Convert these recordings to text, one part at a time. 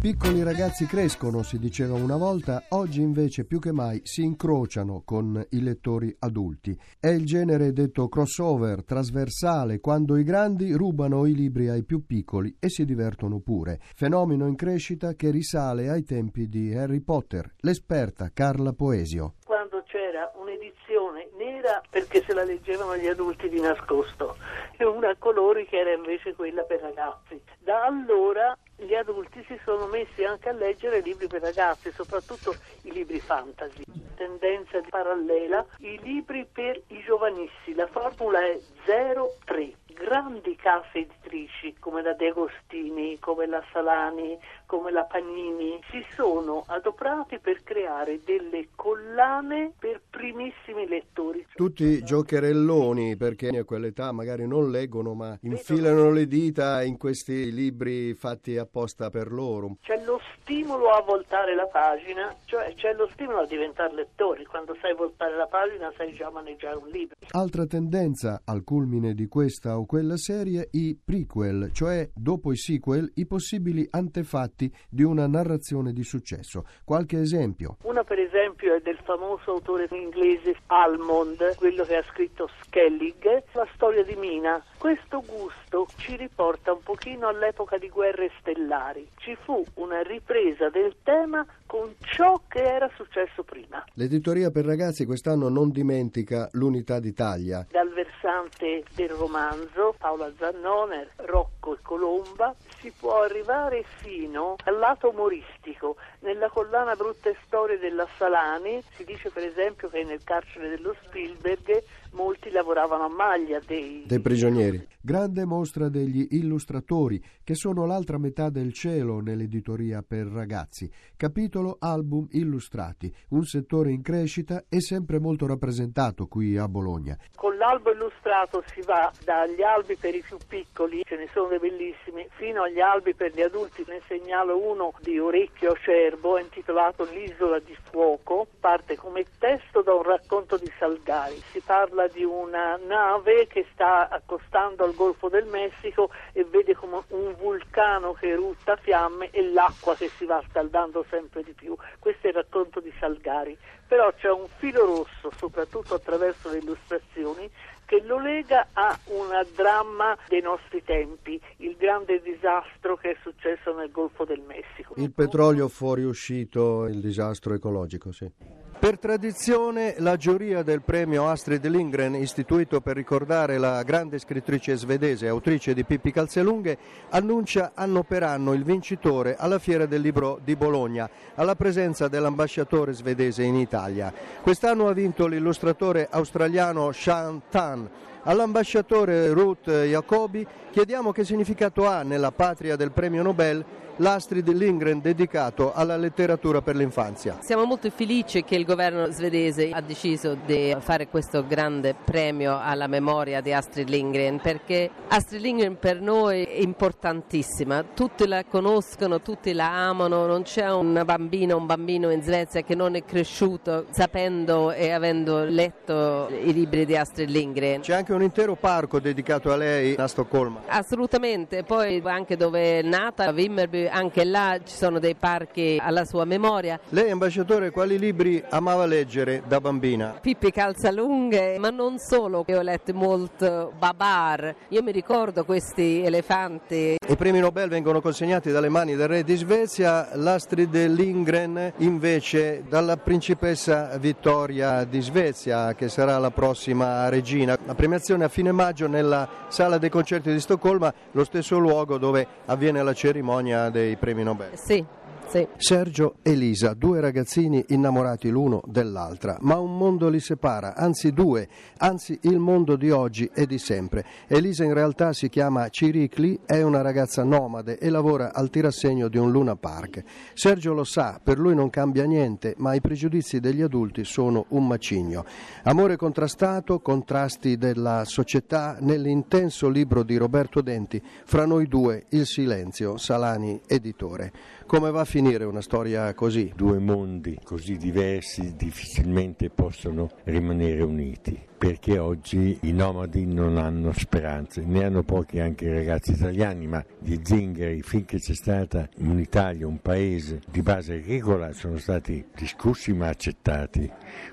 Piccoli ragazzi crescono, si diceva una volta, oggi invece più che mai si incrociano con i lettori adulti. È il genere detto crossover, trasversale, quando i grandi rubano i libri ai più piccoli e si divertono pure. Fenomeno in crescita che risale ai tempi di Harry Potter. L'esperta Carla Poesio quando c'era un'edizione nera perché se la leggevano gli adulti di nascosto e una a colori che era invece quella per ragazzi. Da allora gli adulti si sono messi anche a leggere libri per ragazzi, soprattutto i libri fantasy. Tendenza parallela, i libri per i giovanissimi. La formula è 03 grandi case editrici come la De Agostini, come la Salani, come la Panini si sono adoperati per creare delle collane per primissimi lettori. Tutti giocherelloni perché a quell'età magari non leggono ma infilano le dita in questi libri fatti apposta per loro. C'è lo stimolo a voltare la pagina, cioè c'è lo stimolo a diventare lettori. Quando sai voltare la pagina sai già maneggiare un libro. Altra tendenza al culmine di questa o quella serie i prequel, cioè dopo i sequel i possibili antefatti di una narrazione di successo. Qualche esempio? Una per esempio è del famoso autore inglese Almond, quello che ha scritto Skellig, la storia di Mina. Questo gusto ci riporta un pochino all'epoca di guerre stellari. Ci fu una ripresa del tema con ciò che era successo prima. L'editoria per ragazzi quest'anno non dimentica l'unità d'Italia. Dal versante del romanzo, Paola Zannone, Rocco e Colomba, si può arrivare fino al lato umoristico. Nella collana Brutte Storie della Salani si dice per esempio che nel carcere dello Spielberg molti lavoravano a maglia dei, dei prigionieri. Grande mostra degli illustratori, che sono l'altra metà del cielo nell'editoria per ragazzi. Capitolo album illustrati, un settore in crescita e sempre molto rappresentato qui a Bologna. Con l'albo illustrato si va dagli albi per i più piccoli, ce ne sono dei bellissimi, fino agli albi per gli adulti. Ne segnalo uno di Orecchio Acerbo intitolato L'isola di fuoco, parte come testo da un racconto di Salgari. Si parla di una nave che sta accostando al Golfo del Messico e vede come un vulcano che erutta fiamme e l'acqua che si va scaldando sempre di più. Questo è il racconto di Salgari. Però c'è un filo rosso, soprattutto attraverso le illustrazioni, che lo lega a un dramma dei nostri tempi, il grande disastro che è successo nel Golfo del Messico. Il petrolio fuoriuscito, il disastro ecologico, sì. Per tradizione, la giuria del premio Astrid Lindgren, istituito per ricordare la grande scrittrice svedese, autrice di Pippi Calzelunghe, annuncia anno per anno il vincitore alla Fiera del Libro di Bologna, alla presenza dell'ambasciatore svedese in Italia. Quest'anno ha vinto l'illustratore australiano Sean Tan. All'ambasciatore Ruth Jacobi chiediamo che significato ha nella patria del premio Nobel l'Astrid Lindgren dedicato alla letteratura per l'infanzia. Siamo molto felici che il governo svedese ha deciso di fare questo grande premio alla memoria di Astrid Lindgren perché Astrid Lindgren per noi è importantissima, tutti la conoscono, tutti la amano, non c'è un bambino, un bambino in Svezia che non è cresciuto sapendo e avendo letto i libri di Astrid Lindgren. C'è anche un intero parco dedicato a lei a Stoccolma. Assolutamente, poi anche dove è nata, a Vimmerby anche là ci sono dei parchi alla sua memoria. Lei, ambasciatore, quali libri amava leggere da bambina? Pippi Calzalunghe, ma non solo, io ho letto molto Babar, io mi ricordo questi elefanti. I premi Nobel vengono consegnati dalle mani del re di Svezia, l'Astrid Lindgren invece dalla principessa Vittoria di Svezia, che sarà la prossima regina. La premiazione a fine maggio nella sala dei concerti di Stoccolma, lo stesso luogo dove avviene la cerimonia dei premi Nobel. Sì, Sì. Sergio e Lisa, due ragazzini innamorati l'uno dell'altra, ma un mondo li separa, anzi due, anzi il mondo di oggi e di sempre. Elisa in realtà si chiama Ciricli, è una ragazza nomade e lavora al tirassegno di un Luna Park. Sergio lo sa, per lui non cambia niente, ma i pregiudizi degli adulti sono un macigno. Amore contrastato, contrasti della società, nell'intenso libro di Roberto Denti, Fra noi due, il silenzio, Salani, editore. Come va a finire una storia così? Due mondi così diversi difficilmente possono rimanere uniti perché oggi i nomadi non hanno speranze, ne hanno pochi anche i ragazzi italiani, ma gli zingari finché c'è stata in Italia un paese di base agricola sono stati discussi ma accettati.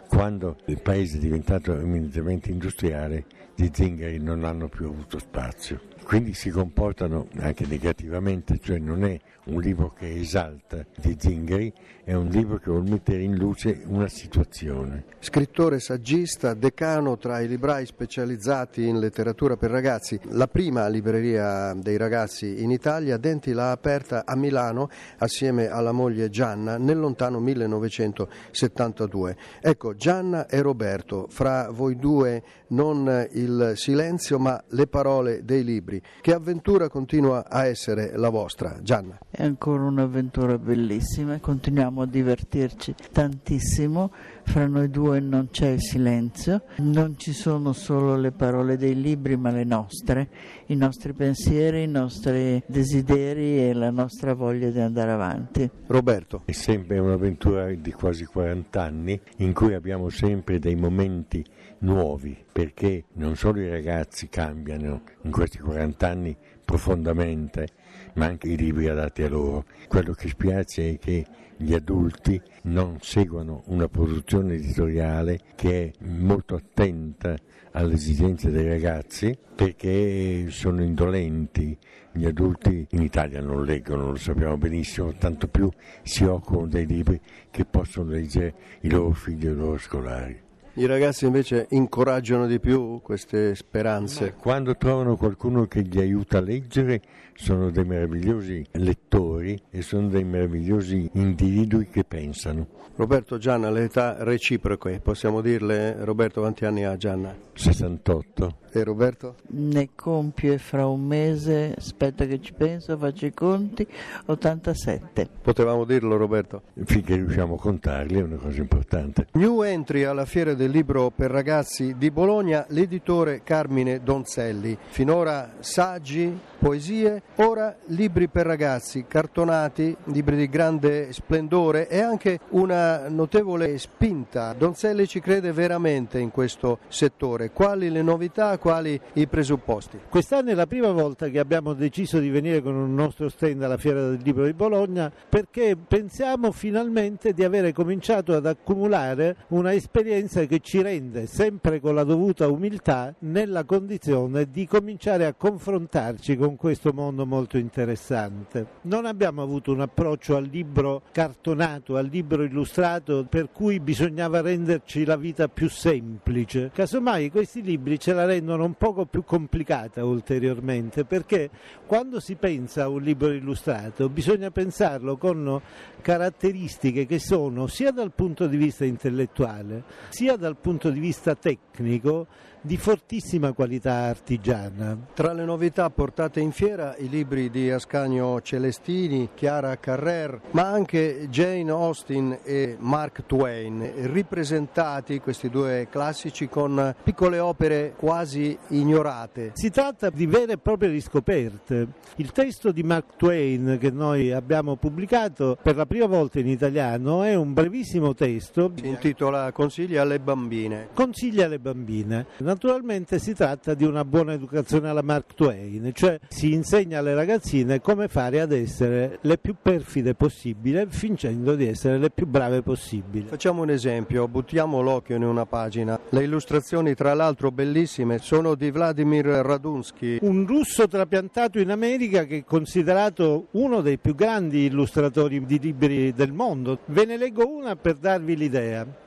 Quando il paese è diventato eminentemente industriale, gli zingari non hanno più avuto spazio quindi si comportano anche negativamente, cioè non è un libro che esalta gli zingari, è un libro che vuole mettere in luce una situazione. Scrittore saggista, decano tra i librai specializzati in letteratura per ragazzi, la prima libreria dei ragazzi in Italia, Denti l'ha aperta a Milano assieme alla moglie Gianna nel lontano 1972. Ecco, Gianna e Roberto, fra voi due non il silenzio ma le parole dei libri libri. Che avventura continua a essere la vostra, Gianna? È ancora un'avventura bellissima, continuiamo a divertirci tantissimo, fra noi due non c'è il silenzio, non ci sono solo le parole dei libri ma le nostre, i nostri pensieri, i nostri desideri e la nostra voglia di andare avanti. Roberto. È sempre un'avventura di quasi 40 anni in cui abbiamo sempre dei momenti nuovi, perché non solo i ragazzi cambiano in questi 40 anni profondamente, ma anche i libri adatti a loro. Quello che spiace è che gli adulti non seguono una produzione editoriale che è molto attenta alle esigenze dei ragazzi perché sono indolenti. Gli adulti in Italia non leggono, lo sappiamo benissimo, tanto più si occupano dei libri che possono leggere i loro figli e i loro scolari. I ragazzi invece incoraggiano di più queste speranze. Ma quando trovano qualcuno che gli aiuta a leggere, sono dei meravigliosi lettori e sono dei meravigliosi individui che pensano. Roberto Gianna, le età reciproche, possiamo dirle, Roberto quanti anni ha Gianna? 68. E Roberto? Ne compie fra un mese, aspetta che ci penso, faccio i conti, 87. Potevamo dirlo Roberto? Finché riusciamo a contarli è una cosa importante. New entry alla Fiera del Libro per Ragazzi di Bologna, l'editore Carmine Donzelli. Finora saggi, poesie, ora libri per ragazzi, cartonati, libri di grande splendore e anche una notevole spinta. Donzelli ci crede veramente in questo settore. Quali le novità, quali i presupposti? Quest'anno è la prima volta che abbiamo deciso di venire con un nostro stand alla Fiera del Libro di Bologna perché pensiamo finalmente di avere cominciato ad accumulare una esperienza che ci rende sempre con la dovuta umiltà nella condizione di cominciare a confrontarci con questo mondo molto interessante. Non abbiamo avuto un approccio al libro cartonato, al libro illustrato per cui bisognava renderci la vita più semplice. Casomai questi libri ce la rendono un poco più complicata ulteriormente perché quando si pensa a un libro illustrato bisogna pensarlo con caratteristiche che sono sia dal punto di vista intellettuale sia dal punto di vista tecnico di fortissima qualità artigiana. Tra le novità portate in fiera i libri di Ascanio Celestini, Chiara Carrer, ma anche Jane Austen e Mark Twain, ripresentati questi due classici con piccole opere quasi ignorate. Si tratta di vere e proprie riscoperte. Il testo di Mark Twain che noi abbiamo pubblicato per la prima volta in italiano è un brevissimo testo. Si intitola Consigli alle bambine. Consigli alle bambine. Naturalmente si tratta di una buona educazione alla Mark Twain, cioè si insegna alle ragazzine come fare ad essere le più perfide possibile, fingendo di essere le più brave possibili. Facciamo un esempio, buttiamo l'occhio in una pagina. Le illustrazioni, tra l'altro bellissime, sono di Vladimir Radunsky. Un russo trapiantato in America che è considerato uno dei più grandi illustratori di libri del mondo. Ve ne leggo una per darvi l'idea.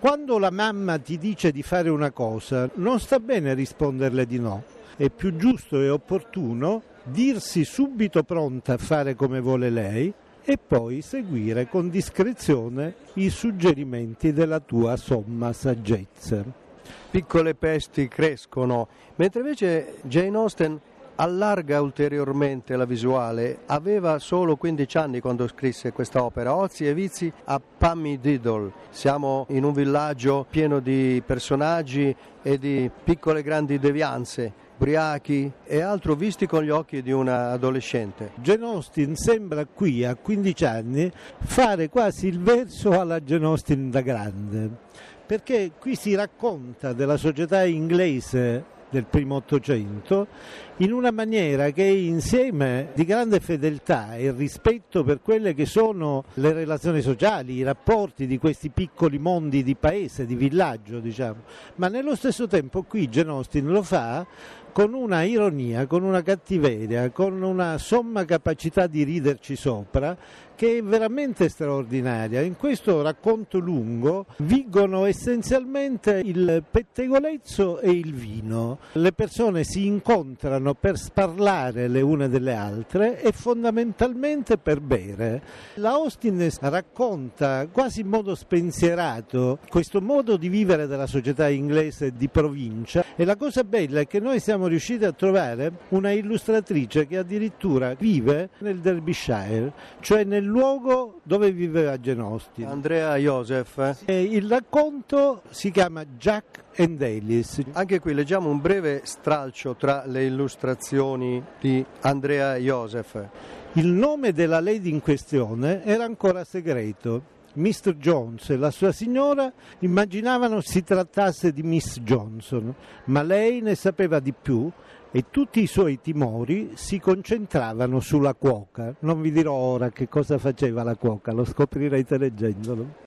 Quando la mamma ti dice di fare una cosa, non sta bene risponderle di no. È più giusto e opportuno dirsi subito pronta a fare come vuole lei e poi seguire con discrezione i suggerimenti della tua somma saggezza. Piccole pesti crescono, mentre invece Jane Austen allarga ulteriormente la visuale. Aveva solo 15 anni quando scrisse questa opera, Ozi e vizi a Pammy Diddle. Siamo in un villaggio pieno di personaggi e di piccole e grandi devianze ubriachi e altro visti con gli occhi di una adolescente. Jane Austen sembra qui a 15 anni fare quasi il verso alla Jane Austen da grande, perché qui si racconta della società inglese del primo Ottocento in una maniera che insieme di grande fedeltà e rispetto per quelle che sono le relazioni sociali, i rapporti di questi piccoli mondi di paese, di villaggio, diciamo, ma nello stesso tempo qui Austen lo fa con una ironia, con una cattiveria, con una somma capacità di riderci sopra che è veramente straordinaria. In questo racconto lungo vigono essenzialmente il pettegolezzo e il vino. Le persone si incontrano per sparlare le une delle altre e fondamentalmente per bere. La Austin racconta quasi in modo spensierato questo modo di vivere della società inglese di provincia e la cosa bella è che noi siamo riusciti a trovare una illustratrice che addirittura vive nel Derbyshire, cioè nel luogo dove viveva Jane Austen. Andrea Joseph. E il racconto si chiama Jack and Alice. Anche qui leggiamo un breve stralcio tra le illustrazioni di Andrea Joseph. Il nome della lady in questione era ancora segreto. Mr. Jones e la sua signora immaginavano si trattasse di Miss Johnson, ma lei ne sapeva di più e tutti i suoi timori si concentravano sulla cuoca. Non vi dirò ora che cosa faceva la cuoca, lo scoprirete leggendolo.